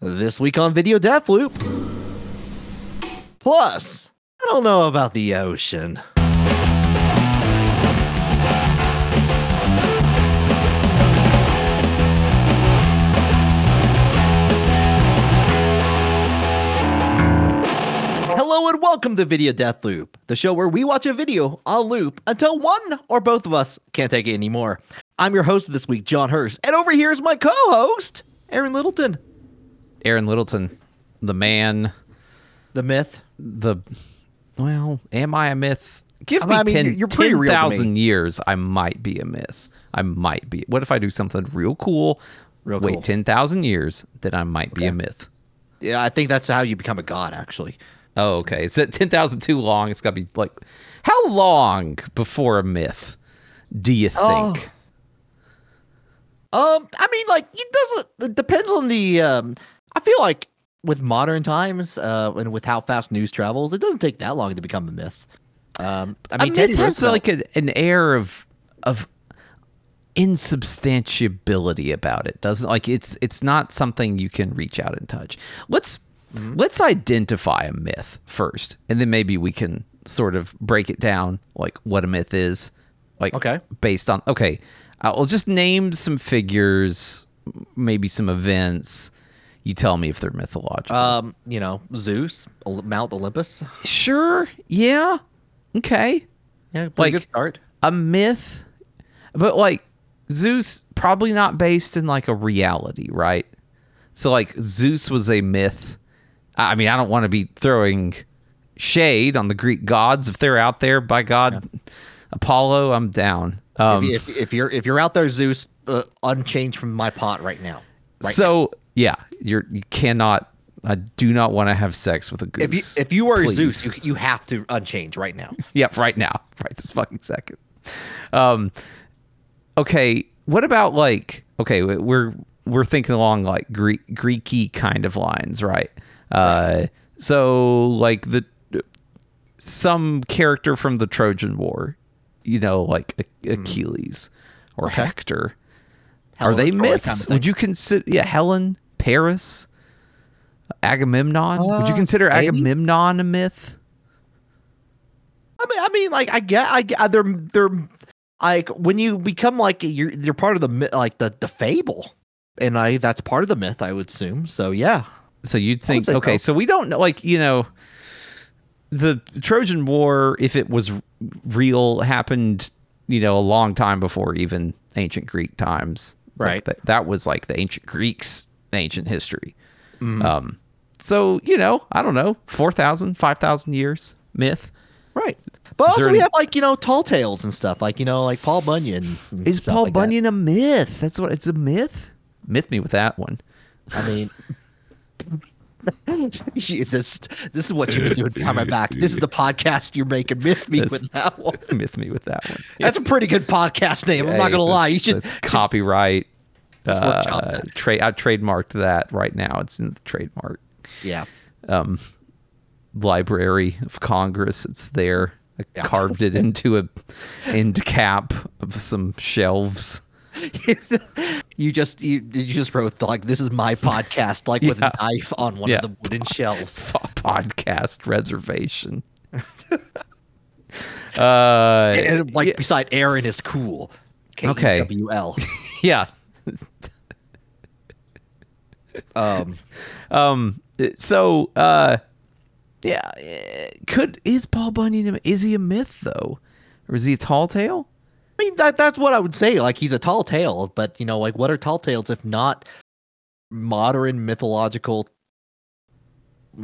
This week on Video Death Loop. Plus, I don't know about the ocean. Hello and welcome to Video Death Loop, the show where we watch a video on loop until one or both of us can't take it anymore. I'm your host this week, John Hurst, and over here is my co-host, Aaron Littleton, Aaron Littleton, the man, the myth. the well, am I a myth? Give I me mean, 10 you're pretty real to 10,000 years, I might be a myth. I might be. What if I do something real cool? Real Wait cool. 10,000 years, then I might be a myth. Yeah, I think that's how you become a god, actually. Oh, okay. Is that 10,000 too long? It's got to be like How long before a myth do you Oh. think? Um, I mean, like it doesn't. It depends on the. Um, I feel like with modern times, uh, and with how fast news travels, it doesn't take that long to become a myth. Um, I a mean, Teddy myth has Roosevelt- like a, an air of of insubstantiability about it doesn't like it's it's not something you can reach out and touch let's Mm-hmm. let's identify a myth first and then maybe we can sort of break it down like what a myth is like Okay. based on okay i'll just name some figures maybe some events you tell me if they're mythological um, you know, Zeus, Mount Olympus. sure yeah okay Yeah, pretty Like- good start. a myth, but like Zeus probably not based in like a reality, right? So like Zeus was a myth. I mean, I don't want to be throwing shade on the Greek gods if they're out there. By God, Apollo, I'm down. Um, if, if, if you're if you're out there, Zeus, uh, unchanged from my pot right now. Right so yeah, you're you cannot. I do not want to have sex with a goose. If you if you are please. Zeus, you, you have to unchange right now. Yep, right now, right this fucking second. Um, okay, what about like okay, we- we're we're thinking along like Greek Greeky kind of lines, right? Uh, so like the some character from the Trojan War, you know, like A- Achilles or Hector. Are they myths? kind of. Would you consider yeah, Helen, Paris, Agamemnon? Would you Uh, consider maybe. Agamemnon a myth? I mean, I mean, like I get, I get, they're they're like when you become like you're you're part of the like the the fable, and I that's part of the myth, I would assume. So yeah, So you'd think, okay, so. so we don't know, like you know, the Trojan War, if it was real, happened, you know, a long time before even ancient Greek times. It's like Right. that, that was like the ancient Greeks' ancient history. Mm-hmm. Um, so you know, I don't know, 4,000, 5,000 years myth. right. But Is also we have like you know tall tales and stuff, like you know like Paul Bunyan. Is Paul like that. Bunyan a myth? That's what it's a myth. Myth me with that one. I mean. you- this this is what you've been doing behind my back. This is the podcast you're making. Myth me This- with that one. myth me with that one. That's a pretty good podcast name. I'm not gonna lie. You should copyright. Uh, trade. I trademarked that right now. It's in the trademark yeah. Um, Library of Congress. It's there. I Yeah. carved it into a end cap of some shelves. you just you, you just wrote like this is my podcast like with a knife on one Yeah. of the wooden shelves. Podcast reservation. uh, And like yeah, beside Aaron is cool. Okay. W-L. yeah. Um Um. So, uh, yeah. Could is Paul Bunyan? a- Is he a myth though, or is he a tall tale? I mean that that's what I would say. Like he's a tall tale, but you know, like what are tall tales if not modern mythological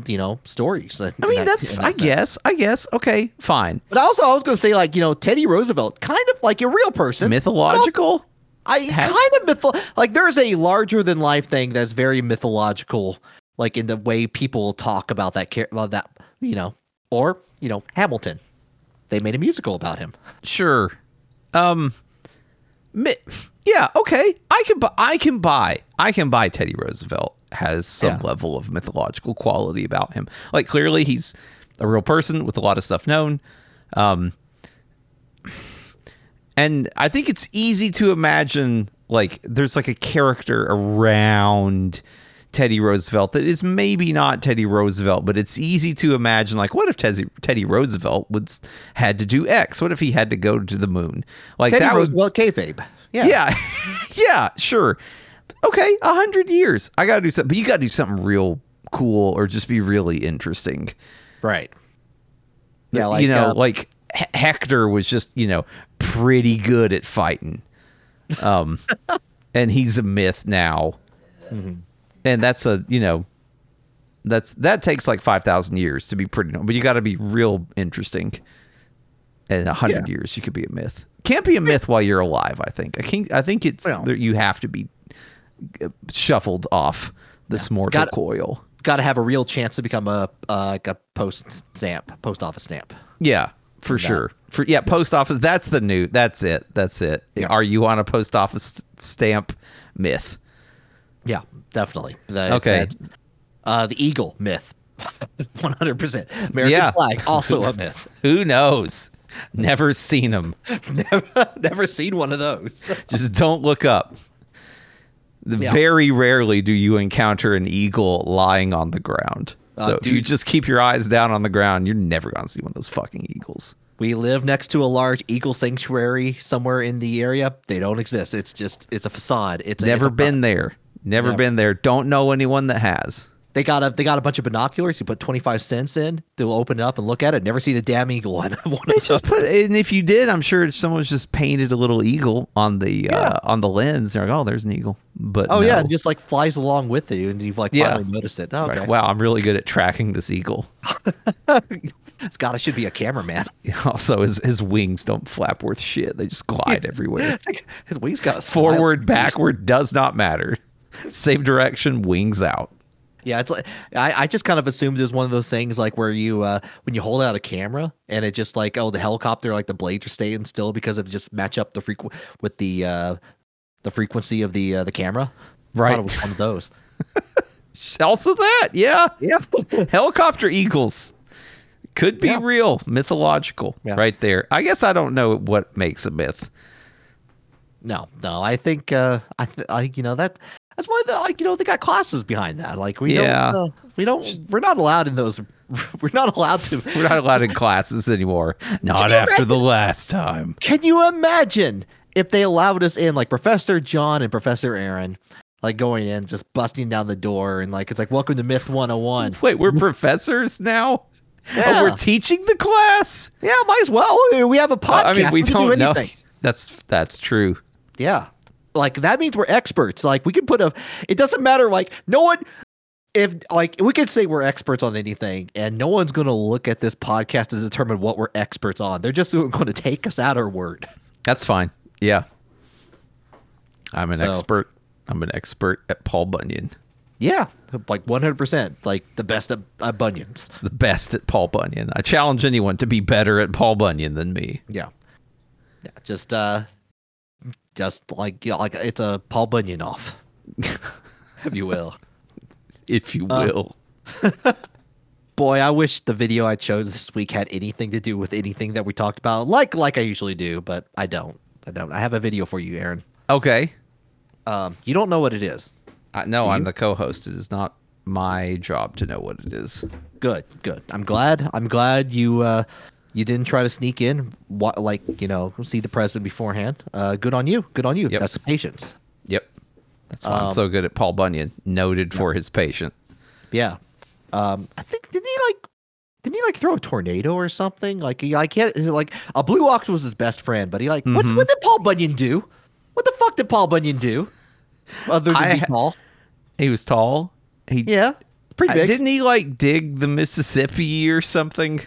you know, stories. I mean, that- that's. that I sense. guess. I guess. Okay. Fine. But also I was gonna say like, you know, Teddy Roosevelt, kind of like a real person. Mythological. I has- kind of mytho- like there's a larger than life thing that's very mythological, like in the way people talk about that char- about that you know, or you know Hamilton. They made a musical about him. Sure. Um. mi- Yeah. Okay. I can. bu- I can buy. I can buy. Teddy Roosevelt has some Yeah. level of mythological quality about him. Like clearly, he's a real person with a lot of stuff known. Um. And I think it's easy to imagine like there's like a character around Teddy Roosevelt that is maybe not Teddy Roosevelt, but it's easy to imagine. Like, what if Teddy Teddy Roosevelt would had to do X? What if he had to go to the moon? Like Teddy that would Roosevelt kayfabe. Yeah. yeah, yeah, sure. Okay, a hundred years. I gotta do something, but you gotta do something real cool or just be really interesting. Right. Yeah, like you know, uh, like H- Hector was just you know pretty good at fighting, um, and he's a myth now, Mm-hmm. and that's a you know, that's that takes like five thousand years to be pretty, but you got to be real interesting. In a hundred Yeah. years, you could be a myth. Can't be a myth while you're alive. I think. I think. I think it's Well- you have to be uh, shuffled off this mortal Got- coil. got to have a real chance to become a uh, like a post stamp, post office stamp. Yeah, for that. sure. For yeah, post office. That's the new. That's it. That's it. Yeah. Are you on a post office stamp myth? Yeah, definitely. The, Okay. Uh, the eagle myth, one hundred percent. American Yeah. flag also a myth. Who knows? Never seen them. never, never seen one of those. Just don't look up. Yeah. Very rarely do you encounter an eagle lying on the ground. Uh, So if you just keep your eyes down on the ground, you're never gonna see one of those fucking eagles. We live next to a large eagle sanctuary somewhere in the area. They don't exist. It's just it's a facade. It's a- Never it's a- been there. Never Never. been there. Don't know anyone that has. They got a they got a bunch of binoculars. You put twenty five cents in They'll open it up and look at it. Never seen a damn eagle on one They of just those. put, and if you did, I'm sure someone's just painted a little eagle on the uh, on the lens. They're like, oh, there's an eagle. But Oh yeah, it just like flies along with you, and you've like Yeah. finally noticed it. Oh, Right. Wow, I'm really good at tracking this eagle. God, I should be a cameraman. Also, his his wings don't flap worth shit. They just glide everywhere. His wings got. Forward, backward does not matter. Same direction, wings out. Yeah, it's like I, I just kind of assumed it was one of those things like where you uh when you hold out a camera and it just like oh the helicopter like the blades are staying still because of just match up the frequ with the uh the frequency of the uh, the camera. Right. it was one of those. Also, that yeah, Yeah. helicopter eagles could be Yeah. real, mythological, Yeah. right there. I guess I don't know what makes a myth. no, no, I think uh I th- I you know that that's why the like you know they got classes behind that. Like we Yeah. don't uh, we don't we're not allowed in those we're not allowed to We're not allowed in classes anymore. Not after the last time. Can you imagine if they allowed us in, like Professor John and Professor Aaron, like going in, just busting down the door, and like it's like welcome to Myth 101. Wait, we're professors now? Yeah. Oh, we're teaching the class? yeah, might as well. We have a podcast. I mean, we can don't do know. anything. That's that's true. Yeah, like that means we're experts. Like we can put a. It doesn't matter. Like no one. If like we could say we're experts on anything, and no one's going to look at this podcast to determine what we're experts on. They're just going to take us at our word. That's fine. Yeah. I'm an So- expert. I'm an expert at Paul Bunyan. Yeah, like 100%. Like the best at, at bunions. The best at Paul Bunyan. I challenge anyone to be better at Paul Bunyan than me. Yeah. Yeah. Just uh just like like it's a Paul Bunyan off. if you will. If you Uh, will. Boy, I wish the video I chose this week had anything to do with anything that we talked about, like like I usually do, but I don't. I don't. I have a video for you, Aaron. Okay. Um, you don't know what it is. Uh, no, I'm the co-host. It is not my job to know what it is. Good, good. I'm glad. I'm glad you uh you didn't try to sneak in, what like you know, see the president beforehand. Uh, good on you. Good on you. Yep. That's patience. Yep. That's why I'm Um, so good at Paul Bunyan, noted for his patient. Yeah. Um, I think didn't he like didn't he like throw a tornado or something? Like he he had, like a blue ox was his best friend, but he like what Mhm. what did Paul Bunyan do? What the fuck did Paul Bunyan do? Other than I be tall. He was tall. He Yeah. Pretty I- big. didn't he like dig the Mississippi or something?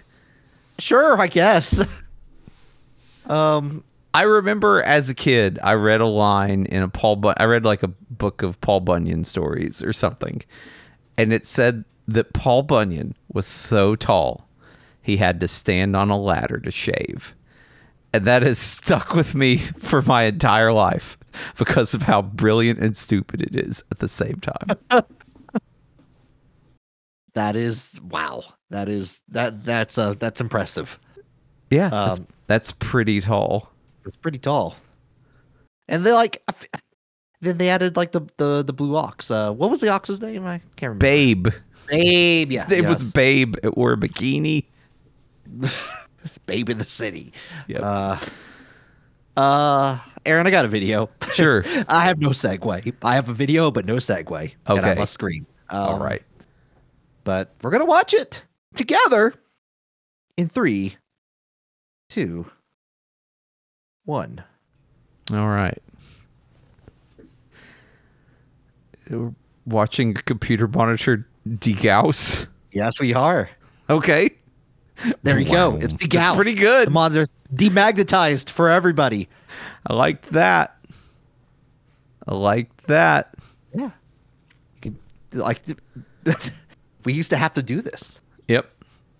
Sure, I guess. um I remember as a kid, I read a line in a Paul. Bun- I read like a book of Paul Bunyan stories or something, and it said that Paul Bunyan was so tall he had to stand on a ladder to shave, and that has stuck with me for my entire life because of how brilliant and stupid it is at the same time. that is wow. That is that that's uh that's impressive. Yeah, that's, Um, that's pretty tall. It's pretty tall. And they like then they added like the the the blue ox. Uh, what was the ox's name? I can't remember. Babe. Babe. Yeah. His name was. Babe. It wore a bikini. Babe in the city. Yeah. Uh, uh, Aaron, I got a video. Sure. I have no segue. I have a video, but no segue. And I Okay. must scream. Um, All right. But we're gonna watch it together in three, two, one. All right. We're watching a computer monitor degauss. Yes, we are. Okay. There you go. It's That's pretty good. The monitor demagnetized for everybody. I liked that. I liked that. Yeah. You could, like we used to have to do this. Yep.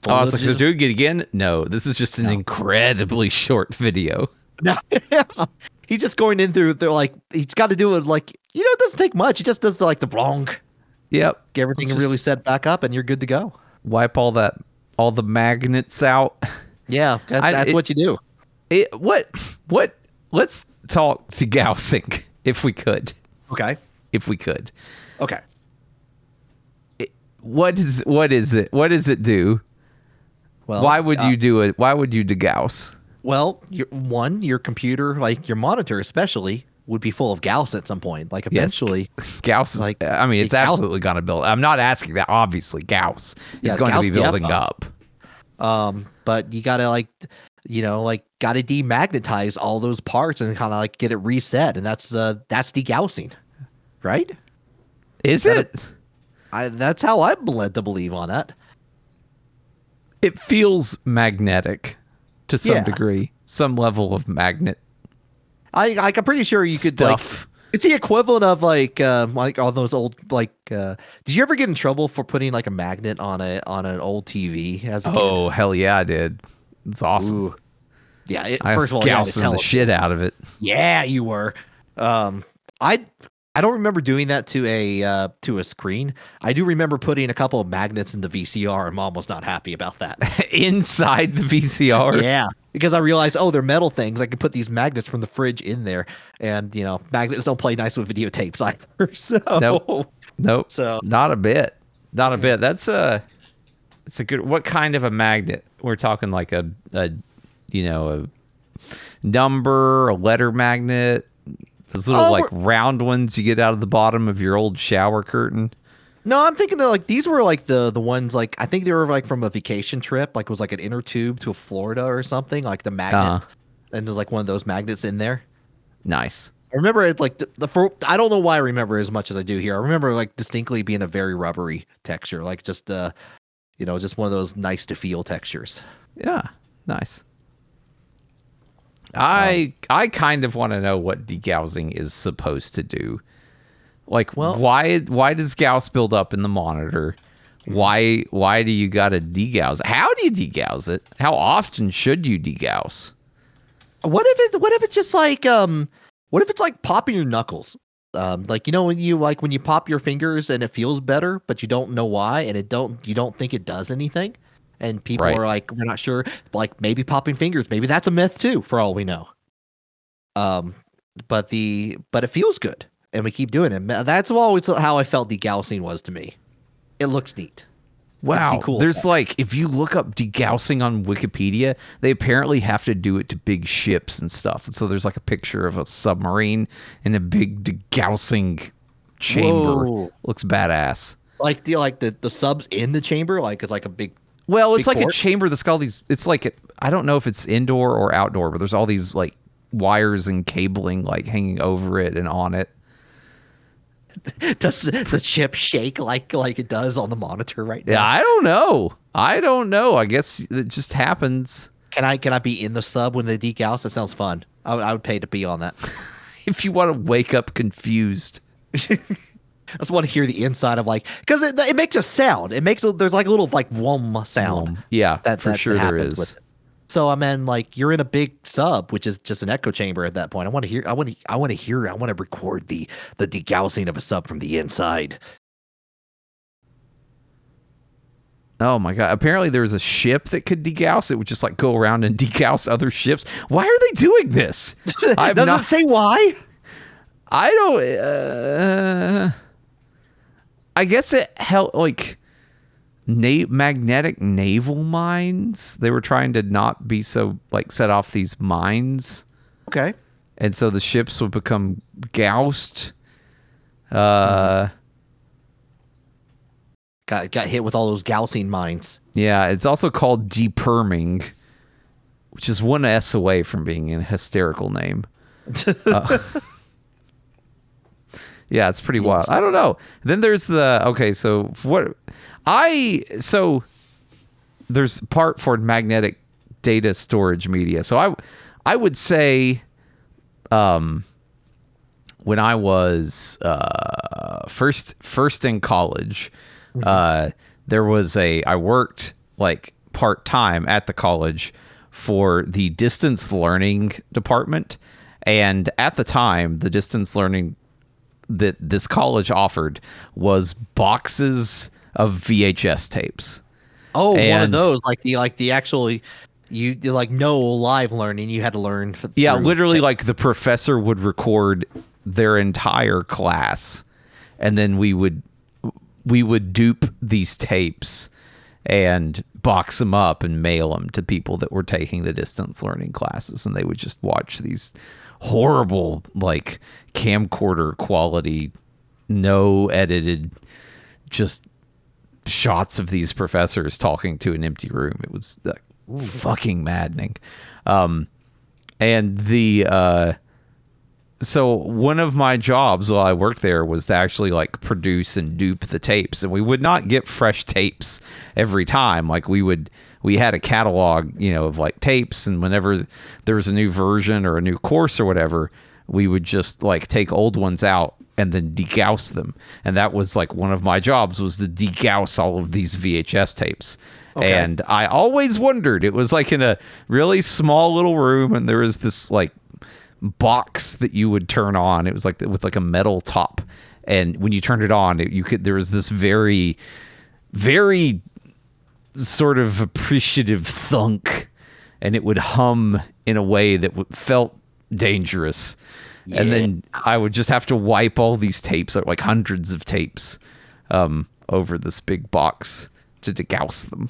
Oh, I was like, they're doing it again? No, this is just an incredibly short video. No, he's just going in through. They're like he's got to do it like you know. It doesn't take much. He just does like the wrong. Yep. Get everything just really set back up, and you're good to go. Wipe all that, all the magnets out. Yeah, that, I- that's it- what you do. It, what? What? Let's talk to gaussing if we could. Okay. If we could. Okay. What is what is it? What does it do? Well, why would uh, you do it? Why would you degauss? Well, your, one, your computer, like your monitor, especially, would be full of Gauss at some point. Like Yes. eventually, Gauss is. Like, I mean, it's Gauss- absolutely going to build. I'm not asking that. Obviously, Gauss Yeah, is going to be Gauss, building uh, up. um, but you gotta like, you know, like gotta demagnetize all those parts and kind of like get it reset, and that's uh that's degaussing, right? Is that- it? I that's how I'm led to believe on that. It feels magnetic to some Yeah. degree. Some level of magnet I like I'm pretty sure you could like stuff. it's the equivalent of like uh, like all those old like uh did you ever get in trouble for putting like a magnet on a on an old TV as a kid? oh hell yeah, I did. It's awesome. Ooh. Yeah, it, I first was of all, to gaussing the shit out of it. Yeah, you were. Um, I I don't remember doing that to a uh, to a screen. I do remember putting a couple of magnets in the VCR, and mom was not happy about that. Inside the VCR. yeah, because I realized, oh, they're metal things. I can put these magnets from the fridge in there, and you know, magnets don't play nice with videotapes either. So Nope. Nope. So- not a bit. Not a bit. That's a it's a good what kind of a magnet? We're talking like a a you know, a number, a letter magnet, those little Oh, like round ones you get out of the bottom of your old shower curtain. No, I'm thinking of like these were like the the ones like I think they were like from a vacation trip, like it was like an inner tube to Florida or something, like the magnet, Uh-huh. and there's like one of those magnets in there. Nice. I remember it like the, the for, I don't know why I remember as much as I do here. I remember like distinctly being a very rubbery texture, like just uh, you know, just one of those nice to feel textures. Yeah. Nice. I I kind of want to know what degaussing is supposed to do. Like Well- why why does Gauss build up in the monitor? Why why do you got to degauss? How do you degauss it? How often should you degauss? What if it? What if it's just like um? What if it's like popping your knuckles? Um, like you know when you like when you pop your fingers and it feels better, but you don't know why, and it don't you don't think it does anything, and people Right. are like we're not sure. Like maybe popping fingers, maybe that's a myth too, for all we know. Um, but the but it feels good, and we keep doing it. That's always how I felt degaussing was to me. It looks neat. Wow. cool There's effects. like if you look up degaussing on Wikipedia, they apparently have to do it to big ships and stuff. And so there's like a picture of a submarine in a big degaussing chamber. Whoa. Looks badass. Like the like the the subs in the chamber, like it's like a big Well, it's Big like a chamber that's got all these. It's like I don't know if it's indoor or outdoor, but there's all these like wires and cabling like hanging over it and on it. Does the, the ship shake like like it does on the monitor right now? Yeah, I don't know. I don't know. I guess it just happens. Can I can I be in the sub when they degauss? That sounds fun. I I would pay to be on that. If you want to wake up confused, I just want to hear the inside of like because it, it makes a sound. It makes a, there's like a little like whom sound yeah, that for that, sure there with. So I mean, like you're in a big sub, which is just an echo chamber at that point. I want to hear. I want to. I want to hear. I want to record the the degaussing of a sub from the inside. Oh my god! Apparently, there was a ship that could degauss. It would just like go around and degauss other ships. Why are they doing this? I'm Does not. it say why? I don't. Uh, I guess it helped. Like na- magnetic naval mines. They were trying to not be so like set off these mines, Okay. and so the ships would become goused. Uh, Got got hit with all those Gaussian mines. yeah. It's also called deperming, which is one S away from being a hysterical name. Uh, yeah, it's pretty wild. I don't know. Then there's the okay. So what I so there's part for magnetic data storage media. So I I would say um when I was uh first first in college uh there was a I worked like part time at the college for the distance learning department and at the time the distance learning that this college offered was boxes of VHS tapes. Oh, one of those, like the like the actually, you like no live learning. You had to learn. Yeah, literally, like the professor would record their entire class, and then we would we would dupe these tapes and box them up and mail them to people that were taking the distance learning classes, and they would just watch these horrible, like camcorder quality, no edited, just shots of these professors talking to an empty room. It was like, fucking maddening. Um, and the uh, so one of my jobs while I worked there was to actually like produce and dupe the tapes, and we would not get fresh tapes every time. Like we would, we had a catalog, you know, of like tapes, and whenever there was a new version or a new course or whatever, we would just like take old ones out and then degauss them, and that was like one of my jobs was to degauss all of these VHS tapes. Okay. And I always wondered, it was like in a really small little room, and there was this like box that you would turn on. It was like with like a metal top, and when you turned it on, it, you could there was this very, very sort of appreciative thunk, and it would hum in a way that w- felt dangerous. And then I would just have to wipe all these tapes, like hundreds of tapes, um, over this big box to degauss them.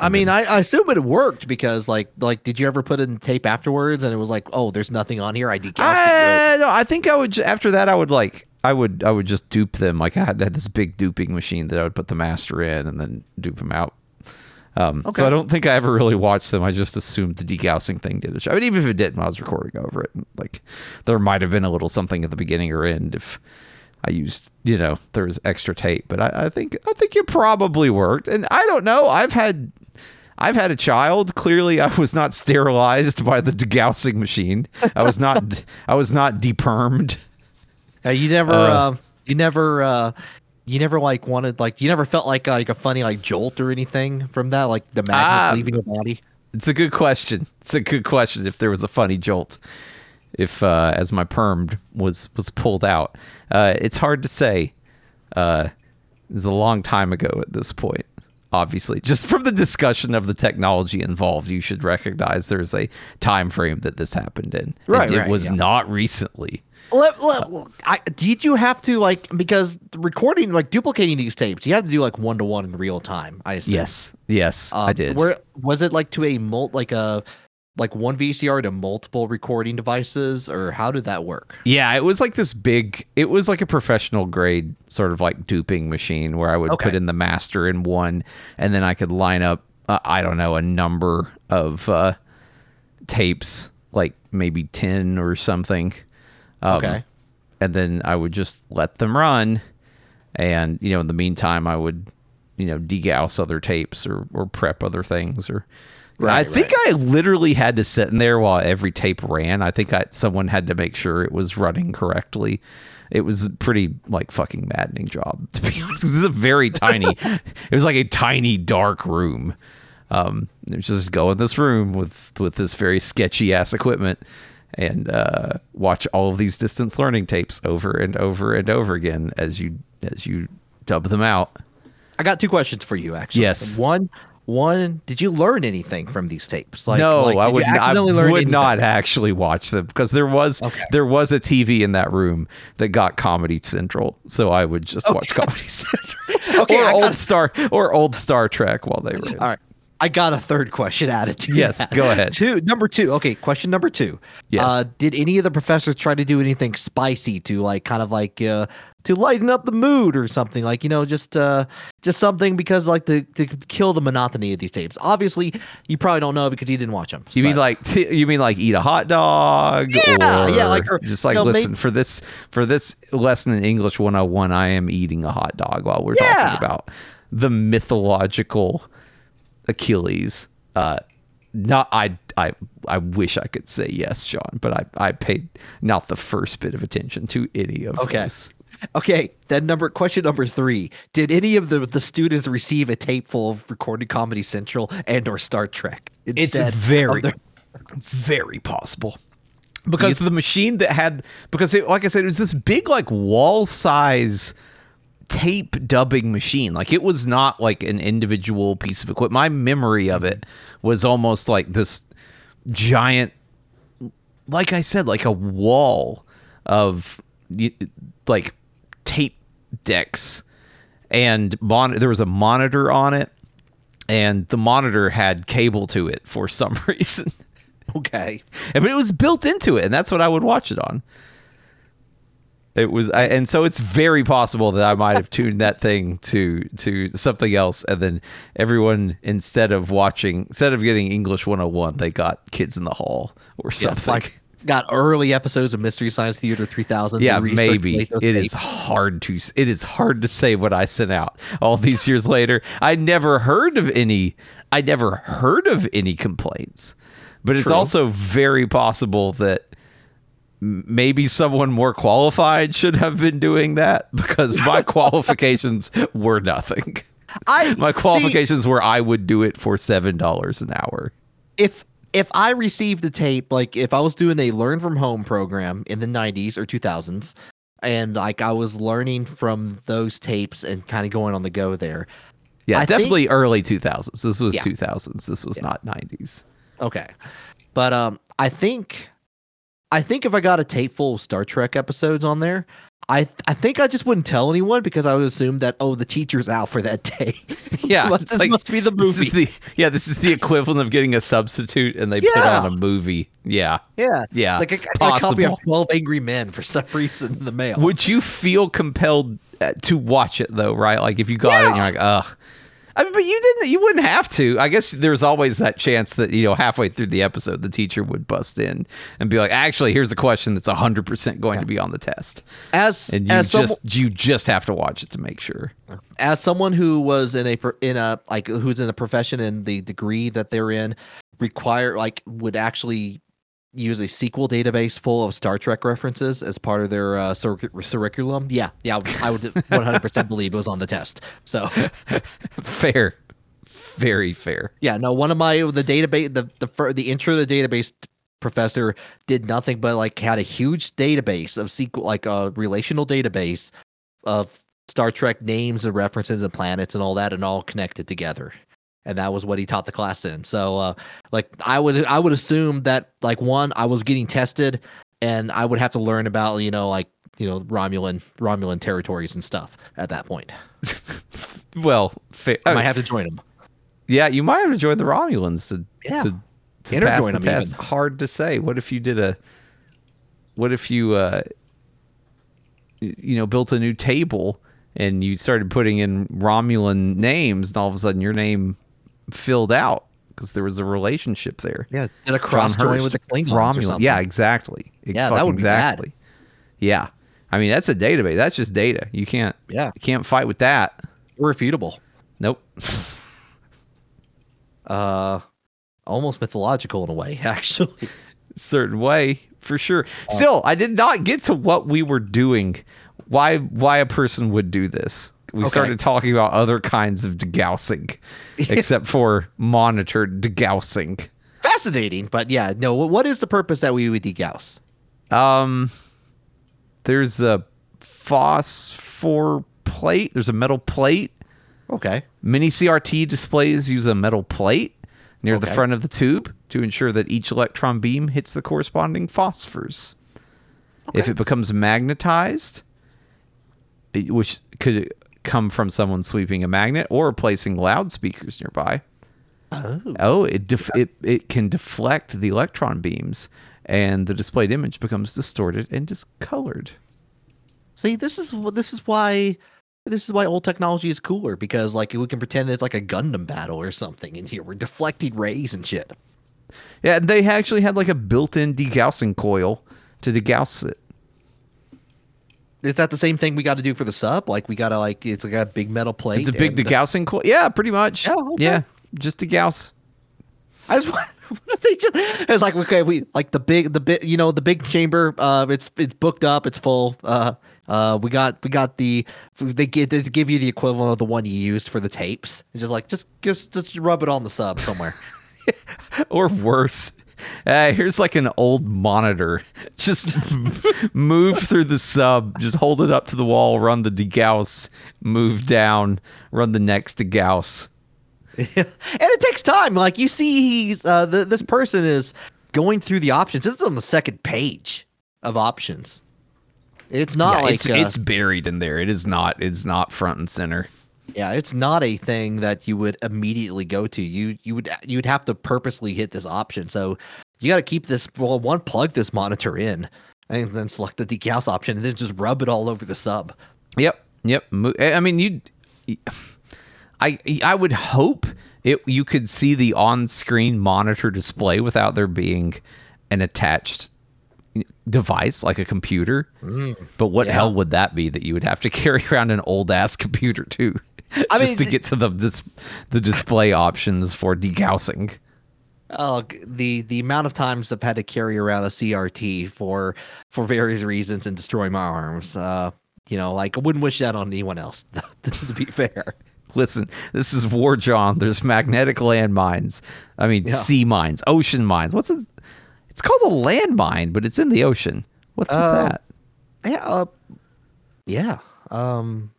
I mean, I, I assume it worked because like like did you ever put in tape afterwards and it was like oh there's nothing on here I. I, no, I think I would after that I would like I would I would just dupe them like I had, had this big duping machine that I would put the master in and then dupe them out. Um, Okay. So I don't think I ever really watched them. I just assumed the degaussing thing did it. I mean, even if it didn't, I was recording over it. Like there might have been a little something at the beginning or end if I used you know there was extra tape, but I, I think I think it probably worked. And I don't know. I've had I've had a child. Clearly, I was not sterilized by the degaussing machine. I was not. I was not depermed. Uh, you never Uh, uh, you never uh you never like wanted like you never felt like uh, like a funny like jolt or anything from that like the magnets Ah, leaving your body. It's a good question. It's a good question. If there was a funny jolt, if uh, as my permed was was pulled out, uh, it's hard to say. Uh, it's a long time ago at this point. Obviously, just from the discussion of the technology involved, you should recognize there's a time frame that this happened in. Right, and it right, was yeah. not recently. Let, let, I, did you have to like because recording like duplicating these tapes you had to do like one to one in real time I assume. Yes, yes, I Um, did. Where was it like to a mul like a like one VCR to multiple recording devices or how did that work? Yeah, it was like this big. It was like a professional grade sort of like duping machine where I would put in the master in one, and then I could line up. Uh, I don't know a number of uh, tapes, like maybe ten or something. Um, Okay. and then I would just let them run, and you know, in the meantime, I would, you know, degauss other tapes or or prep other things or. I Right, think I literally had to sit in there while every tape ran. I think I, someone had to make sure it was running correctly. It was a pretty like fucking maddening job to be honest. This is a very tiny. it was like a tiny dark room. Um, it was just go in this room with with this very sketchy ass equipment and uh, watch all of these distance learning tapes over and over and over again as you as you dub them out. I got two questions for you actually. Yes. One one, did you learn anything from these tapes? Like, no, like, I would, you I would anything? not actually watch them because there was Okay. there was a TV in that room that got Comedy Central, so I would just watch Comedy Central Okay, or I old Star or old Star Trek while they were. All right. I got a third question added to Yes, that. go ahead. Two, number two. Okay, question number two. Yes. Uh, did any of the professors try to do anything spicy to like kind of like uh to lighten up the mood or something like you know just uh just something because like to to kill the monotony of these tapes? Obviously, you probably don't know because you didn't watch them. You mean like t- you mean like eat a hot dog? Yeah, or yeah, like, or, just you like know, listen maybe- for this for this lesson in English 101 I am eating a hot dog while we're Yeah. talking about the mythological Achilles. Uh not I I I wish I could say yes, John, but I I paid not the first bit of attention to any of Okay. those. Okay, then number question number three: Did any of the the students receive a tape full of recorded Comedy Central and or Star Trek? It's instead very, their- very possible. Because the machine that had, because it, like I said, it was this big, like wall size tape dubbing machine. Like it was not like an individual piece of equipment. My memory of it was almost like this giant, like I said, like a wall of like tape decks and mon- there was a monitor on it and the monitor had cable to it for some reason. okay. Mean, it was built into it, and that's what I would watch it on. It was, I, and so it's very possible that I might have tuned that thing to to something else, and then everyone instead of watching, instead of getting English 101, they got Kids in the Hall or Yeah, something. like got early episodes of Mystery Science Theater 3000. yeah, maybe it is hard to it is hard to say what I sent out all these years later. I never heard of any. I never heard of any complaints, but it's True. also very possible that maybe someone more qualified should have been doing that because my qualifications were nothing. I My see, qualifications were I would do it for seven dollars an hour. if if I received the tape, like if I was doing a learn from home program in the 90s or 2000s, and like I was learning from those tapes and kind of going on the go there. Yeah, I think- definitely early two thousands. This was Yeah. two thousands. This was not nineties. Okay. But um I think I think if I got a tape full of Star Trek episodes on there, I I think I just wouldn't tell anyone because I would assume that oh the teacher's out for that day. Yeah, Must- it's this like- must be the This movie. is the yeah. This is the equivalent of getting a substitute, and they put on a movie. Yeah. yeah. Yeah, Like I got a copy of 12 Angry Men for some reason in the mail. Would you feel compelled uh, to watch it though? Right? Like if you got it, and you're like, ugh. I mean, but you didn't. You wouldn't have to. I guess there's always that chance that you know halfway through the episode, the teacher would bust in and be like, "Actually, here's a question that's 100 percent going to be on the test," as and you as some- just you just have to watch it to make sure. as someone who was in a in a like who's in a profession and the degree that they're in require like would actually use a SQL database full of Star Trek references as part of their uh, curric- curriculum. Yeah, yeah, I would 100% believe it was on the test. So Fair, very fair. yeah, no, one of my the database the the the intro to the database professor did nothing but like had a huge database of SQL like a relational database of Star Trek names and references and planets and all that and all connected together. And that was what he taught the class in. So uh like I would I would assume that like one I was getting tested and I would have to learn about, you know, like you know Romulan Romulan territories and stuff at that point. Well, fair. I might have to join them. Yeah, you might have to join the Romulans to Yeah. to, to pass the them test. even. Hard to say. What if you did a? What if you uh, you know, built a new table and you started putting in Romulan names, and all of a sudden your name filled out because there was a relationship there. Yeah, and a cross join with the Klingons Romulan. Yeah, exactly. Ex- Yeah, that fucking would be bad. exactly. Yeah, I mean that's a database. That's just data. You can't. Yeah. you can't fight with that. irrefutable. Nope. uh almost mythological in a way actually certain way for sure. Oh. Still, I did not get to what we were doing. Why why a person would do this. We Okay. started talking about other kinds of degaussing, except for monitored degaussing. fascinating but yeah no what is the purpose that we would degauss Um, there's a phosphor plate. There's a metal plate Okay. Many CRT displays use a metal plate near the front of the tube to ensure that each electron beam hits the corresponding phosphors. If it becomes magnetized, which could come from someone sweeping a magnet or placing loudspeakers nearby, Oh. oh, it def- it it can deflect the electron beams, and the displayed image becomes distorted and discolored. See, this is this is why this is why old technology is cooler because like we can pretend it's like a Gundam battle or something in here. We're deflecting rays and shit. Yeah, they actually had like a built-in degaussing coil to degauss it. Is that the same thing we got to do for the sub? Like we got to like it's like a big metal plate. It's a big and- degaussing coil. Yeah, pretty much. Oh, okay. Yeah, just degauss. I just want. what if They just, it's like okay, we like the big the big you know the big chamber. Uh, it's it's booked up. It's full. Uh, uh, we got we got the they give they give you the equivalent of the one you used for the tapes. It's just like just just just rub it on the sub somewhere. Or worse. Uh, here's like an old monitor. Just move through the sub. Just hold it up to the wall. Run the degauss. Move down. Run the next degauss. and it takes time. Like you see, he's uh, the, this person is going through the options. This is on the second page of options. It's not Yeah, like it's uh, it's buried in there. It is not. It's not front and center. Yeah, it's not a thing that you would immediately go to. You you would you would have to purposely hit this option. So you got to keep this well one plug this monitor in, and then select the degauss option, and then just rub it all over the sub. Yep. Yep. I mean, you. I I would hope it you could see the on-screen monitor display without there being an attached device like a computer. Mm. but what yeah. hell would that be that you would have to carry around an old ass computer too, I just mean, to get to the dis- the display options for degaussing. Oh, the the amount of times I've had to carry around a CRT for for various reasons and destroy my arms. Uh, you know, like I wouldn't wish that on anyone else. to be fair. Listen, this is War John. There's magnetic landmines. I mean, Yeah. sea mines, ocean mines. What's it? It's called a landmine, but it's in the ocean. What's with Uh, that? Yeah. Uh, yeah. Um,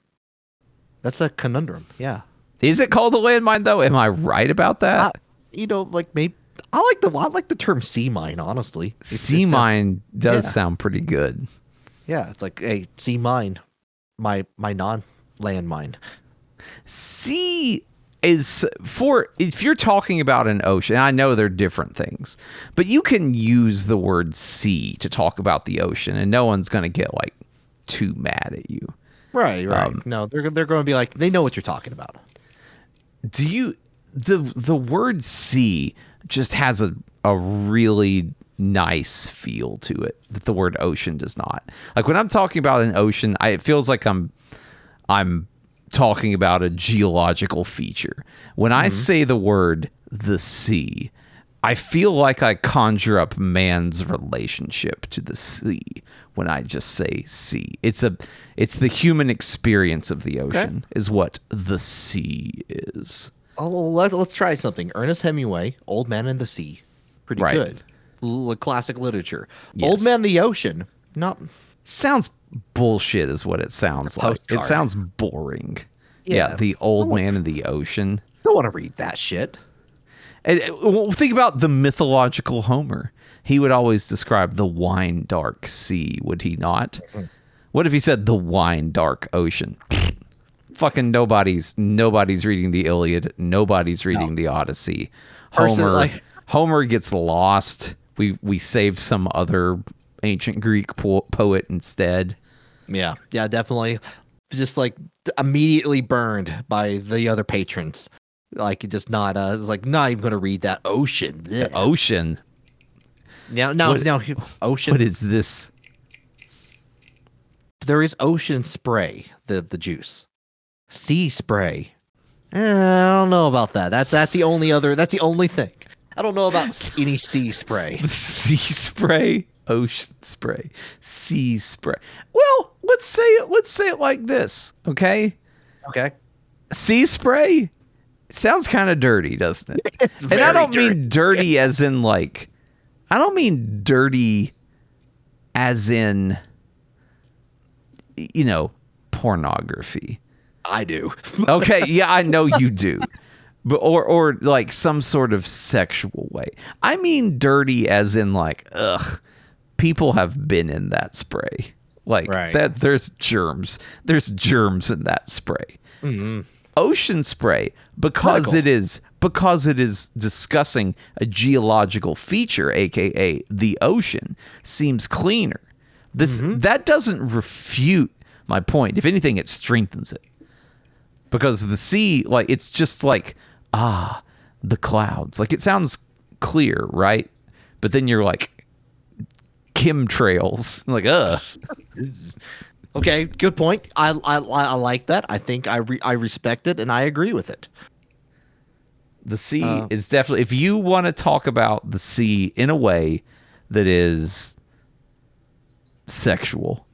that's a conundrum. Yeah. Is it called a landmine though? Am I right about that? Uh, you know, like maybe I like the I like the term sea mine. Honestly, It's- sea it's a- mine does yeah. sound pretty good. yeah, it's like a sea mine, my my non landmine. Sea is for if you're talking about an ocean. I know they're different things, but you can use the word sea to talk about the ocean, and no one's gonna get like too mad at you. Right. Right. Um, no, they're they're going to be like they know what you're talking about. do you the the word sea just has a a really nice feel to it that the word ocean does not like when i'm talking about an ocean I, it feels like i'm i'm talking about a geological feature when i say the word the sea i feel like i conjure up man's relationship to the sea when i just say sea it's a it's the human experience of the ocean is what the sea is Oh, let, let's try something. Ernest Hemingway, Old Man in the Sea, pretty Right. good. L- classic literature. Old Man in the Ocean, not. sounds bullshit is what it sounds like it sounds boring yeah, Yeah. the old man in the ocean Don't want to read that shit. and uh, well, think about the mythological homer he would always describe the wine dark sea would he not what if he said the wine dark ocean fucking nobody's nobody's reading the iliad nobody's reading the odyssey homer like- homer gets lost we we save some other ancient greek po- poet instead Yeah, yeah, definitely. Just like immediately burned by the other patrons. Like just not. Uh, it's like not even going to read that ocean. Blech. ocean Now, now, What- now, ocean. what is this there is ocean spray. The the juice, sea spray. Eh, I don't know about that. That's that's the only other. That's the only thing. I don't know about any sea spray. the sea spray ocean spray sea spray well let's say it let's say it like this okay Okay. sea spray sounds kind of dirty doesn't it and i don't dirty. mean dirty as in like i don't mean dirty as in you know pornography I do. Okay, yeah, I know you do. But or or like some sort of sexual way. I mean dirty as in like ugh. People have been in that spray. Like Right. that there's germs. There's germs in that spray. Mm-hmm. Ocean spray because Medical. it is because it is discussing a geological feature aka the ocean seems cleaner. This that doesn't refute my point. If anything it strengthens it because the sea like it's just like ah the clouds like it sounds clear right but then you're like chemtrails like uh Okay, good point. I I, I like that. I think I re, I respect it and I agree with it. The sea Uh. is definitely if you want to talk about the sea in a way that is sexual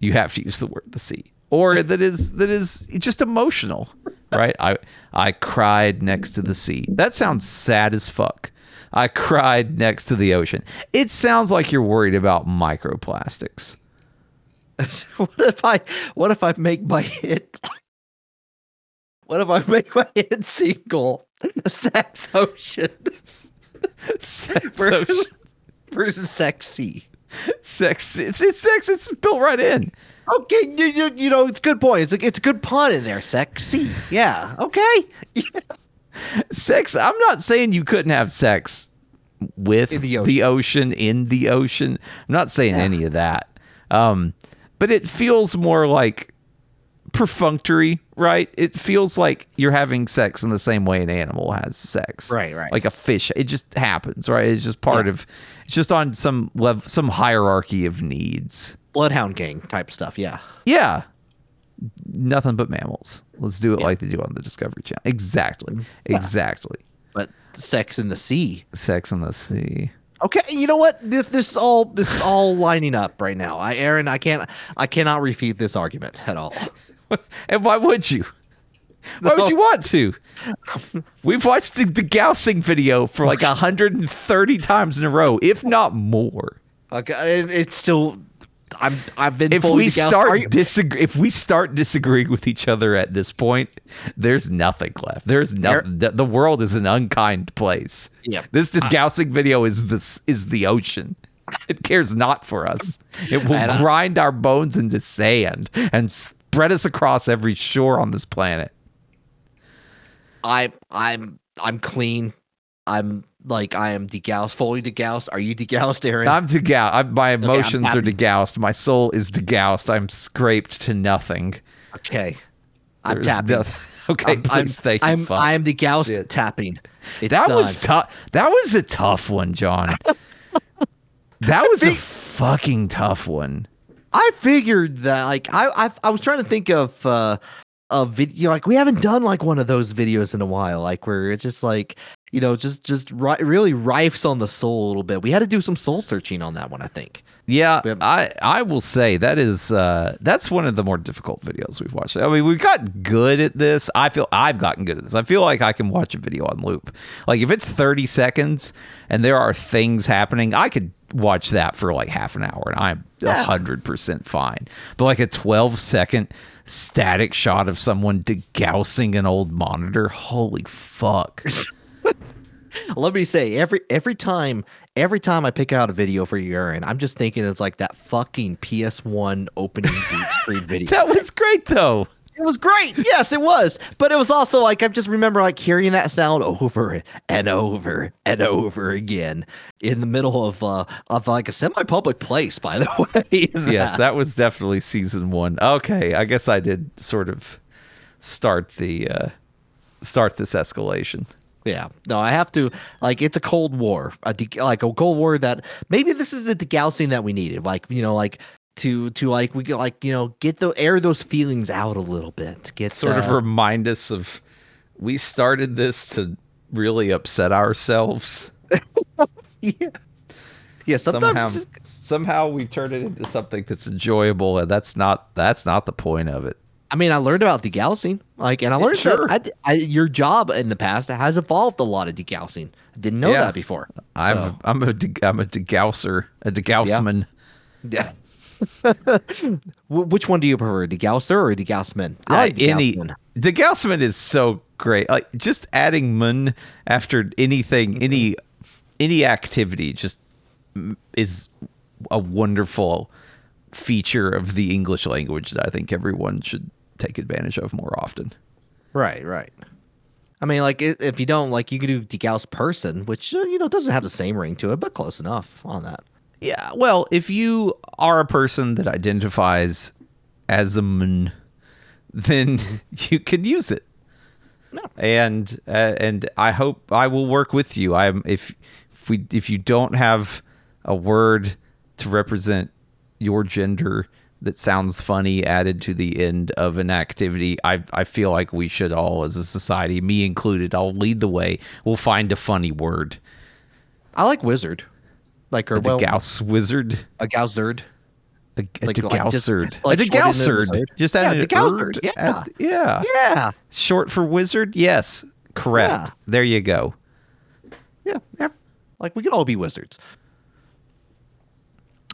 you have to use the word the sea. Or that is that is just emotional right? I i cried next to the sea. That sounds sad as fuck. I cried next to the ocean. It sounds like you're worried about microplastics. What if I what if I make my hit? What if I make my hit single Sex Ocean sex versus, ocean- versus Sexy? sex it's, it's sex it's built right in Okay, you, you, you know it's a good point. It's like it's a good pun in there. Sexy, yeah. Okay, sex i'm not saying you couldn't have sex with In the the ocean. ocean. in the ocean i'm not saying Yeah. any of that um but it feels more like perfunctory right it feels like you're having sex in the same way an animal has sex Right, right. like a fish it just happens right it's just part Yeah. of it's just on some level some hierarchy of needs Bloodhound Gang type stuff. Yeah. yeah. Nothing but mammals. Let's do it like they do on the Discovery Channel. Exactly. Mm-hmm. Exactly. But sex in the sea. Sex in the Sea. Okay, you know what? This, this is all this is all lining up right now. I, Aaron, I can't, I cannot refute this argument at all. And why would you? Why would you want to? We've watched the, the gaussing video for like 130 times in a row, if not more. Okay, it's still, I'm, I've been. If we start you- disagree, if we start disagreeing with each other at this point, there's nothing left. There's nothing. The, the world is an unkind place. Yeah. This this gaussing video is this is the ocean. It cares not for us. It will grind our bones into sand and spread us across every shore on this planet. I, I'm, I'm clean. I'm like, I am degaussed, fully degaussed. Are you degaussed, Aaron? I'm degaussed. I'm, my I'm emotions are happy. degaussed. My soul is degaussed. I'm scraped to nothing. okay, I'm There's tapping. noth- okay, I'm, I'm, please, thank you. I'm, fuck. I'm degaussed Shit. tapping. It's That done. was tough. That was a tough one, John. that was a fucking tough one. I figured that like I I, I was trying to think of uh a video like we haven't done like one of those videos in a while like where it's just like you know just just ri- really rifes on the soul a little bit. We had to do some soul searching on that one, I think. Yeah, I I will say that is uh that's one of the more difficult videos we've watched. I mean, we've got good at this. I feel I've gotten good at this. I feel like I can watch a video on loop. Like if it's 30 seconds and there are things happening, I could watch that for like half an hour and I'm a 100% fine. But like a 12 second static shot of someone degaussing an old monitor, holy fuck. Let me say every every time every time I pick out a video for Aaron, I'm just thinking it's like that fucking PS1 opening boot screen video. that was great though. It was great. Yes, it was. But it was also like I just remember like hearing that sound over and over and over again in the middle of uh of like a semi-public place, by the way. yes, that was definitely season one. Okay, I guess I did sort of start the uh, start this escalation. yeah. No, I have to like it's a Cold War, a de- like a Cold War that maybe this is the degaussing that we needed. Like you know, like to to like we could like you know get the air those feelings out a little bit. Get Sort of uh, remind us of we started this to really upset ourselves. yeah. Yeah, sometimes Somehow, just- somehow we've turned it into something that's enjoyable, and that's not that's not the point of it. I mean, I learned about degaussing, like, and I learned Sure. that I, I, your job in the past has evolved a lot of degaussing. I didn't know Yeah. that before. I'm So, I'm a de- I'm a degausser, a degaussman. yeah. Wh- Which one do you prefer, DeGausser or DeGaussman? I like any DeGaussman. is so great. Like just adding mun after anything, any any activity, just is a wonderful feature of the English language that I think everyone should take advantage of more often. Right, right. I mean, like if you don't like, you could do DeGauss person, which uh, you know doesn't have the same ring to it, but close enough on that. Yeah, well, if you are a person that identifies as a man, then you can use it. No. And uh, and I hope I will work with you. I'm if if we if you don't have a word to represent your gender that sounds funny added to the end of an activity, I I feel like we should all as a society, me included, I'll lead the way. We'll find a funny word. I like wizard, like or A well, Gauss wizard. a Gaussard. A, a Like- like degaussard. like a as a degaussard. zerd. Just Yeah, add an degaussard, yeah. at- yeah. Yeah, Short for wizard? Yes. Correct. Yeah. There you go. yeah, yeah. Like we could all be wizards.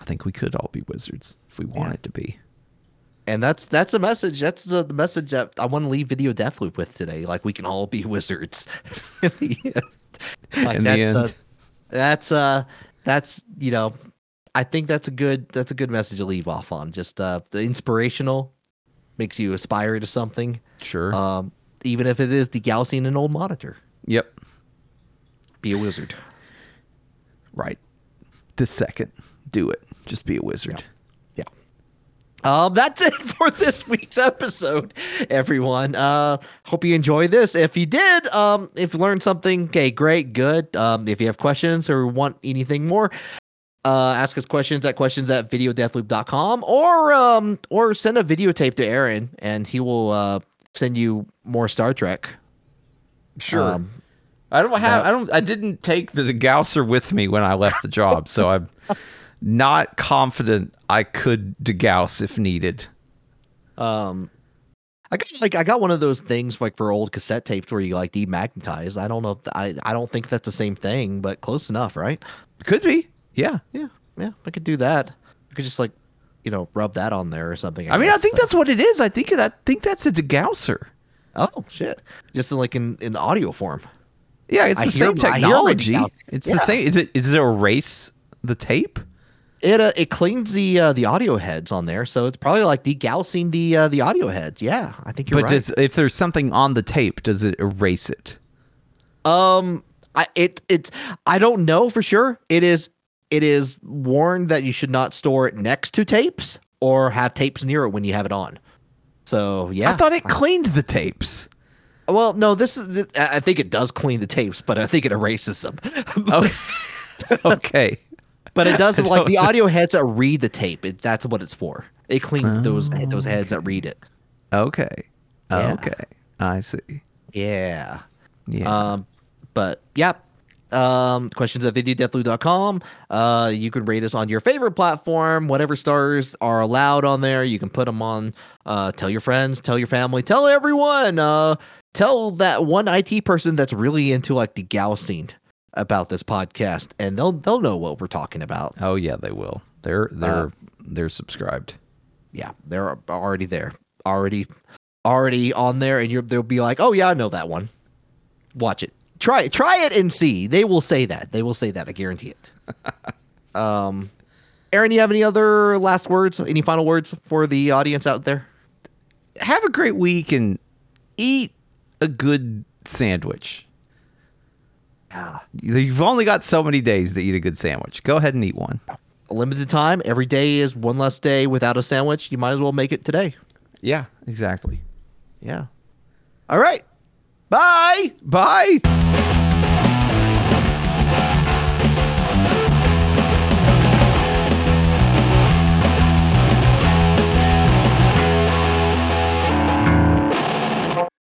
I think we could all be wizards if we wanted to be. And that's that's the message. That's the, the message that I want to leave Video Deathloop with today. Like we can all be wizards. The. Like, In the that's, Uh, end. that's uh that's you know, I think that's a good that's a good message to leave off on. Just uh the inspirational makes you aspire to something. Sure. Um, even if it is the degaussing an old monitor. yep. Be a wizard. Right. This second. Do it. Just be a wizard. Yeah. Um, that's it for this week's episode, everyone. Uh, hope you enjoyed this. If you did, um, if you learned something, okay, great, good. Um, if you have questions or want anything more, uh, ask us questions at questions at videodeathloop.com or um or send a videotape to Aaron and he will uh send you more Star Trek. Sure. Um, I don't have that- I don't I didn't take the Gausser with me when I left the job, so I'm not confident I could degauss if needed. Um, I guess like I got one of those things like for old cassette tapes where you like demagnetize. I don't know. If I I don't think that's the same thing, but close enough, right? Could be. Yeah. Yeah, yeah. I could do that. I could just like, you know, rub that on there or something. I mean, I think So- that's what it is. I think that think that's a degausser. Oh shit! Just in, like in in audio form. Yeah, it's I the same I technology. It's Yeah. the same. Is it? Is it erase the tape? It uh, it cleans the uh, the audio heads on there, so it's probably like degaussing the uh, the audio heads. Yeah, I think you're right. but right. does if there's something on the tape, does it erase it? Um, I it it's I don't know for sure. It is it is warned that you should not store it next to tapes or have tapes near it when you have it on. So yeah, I thought it cleaned the tapes. well, no, this is I I think it does clean the tapes, but I think it erases them. Okay. okay. But it does like the audio heads that read the tape. It, that's what it's for. It cleans those those heads that read it. Okay. Yeah. Okay. I see. Yeah. Yeah. Um, but yeah. Um, questions at videodeathloop.com. Uh, you can rate us on your favorite platform. Whatever stars are allowed on there, you can put them on. Uh, tell your friends, tell your family, tell everyone. Uh, tell that one IT person that's really into like the Gaussing about this podcast, and they'll they'll know what we're talking about. oh yeah, they will. They're they're uh, they're subscribed. Yeah, they're already there, already, already on there, and you're they'll be like, oh yeah, I know that one. Watch it. Try it. Try it and see. They will say that. They will say that. I guarantee it. um, Aaron, you have any other last words? Any final words for the audience out there? Have a great week and eat a good sandwich. Yeah. You've only got so many days to eat a good sandwich. Go ahead and eat one. A limited time. Every day is one less day without a sandwich. You might as well make it today. Yeah, exactly. Yeah. All right. Bye. Bye.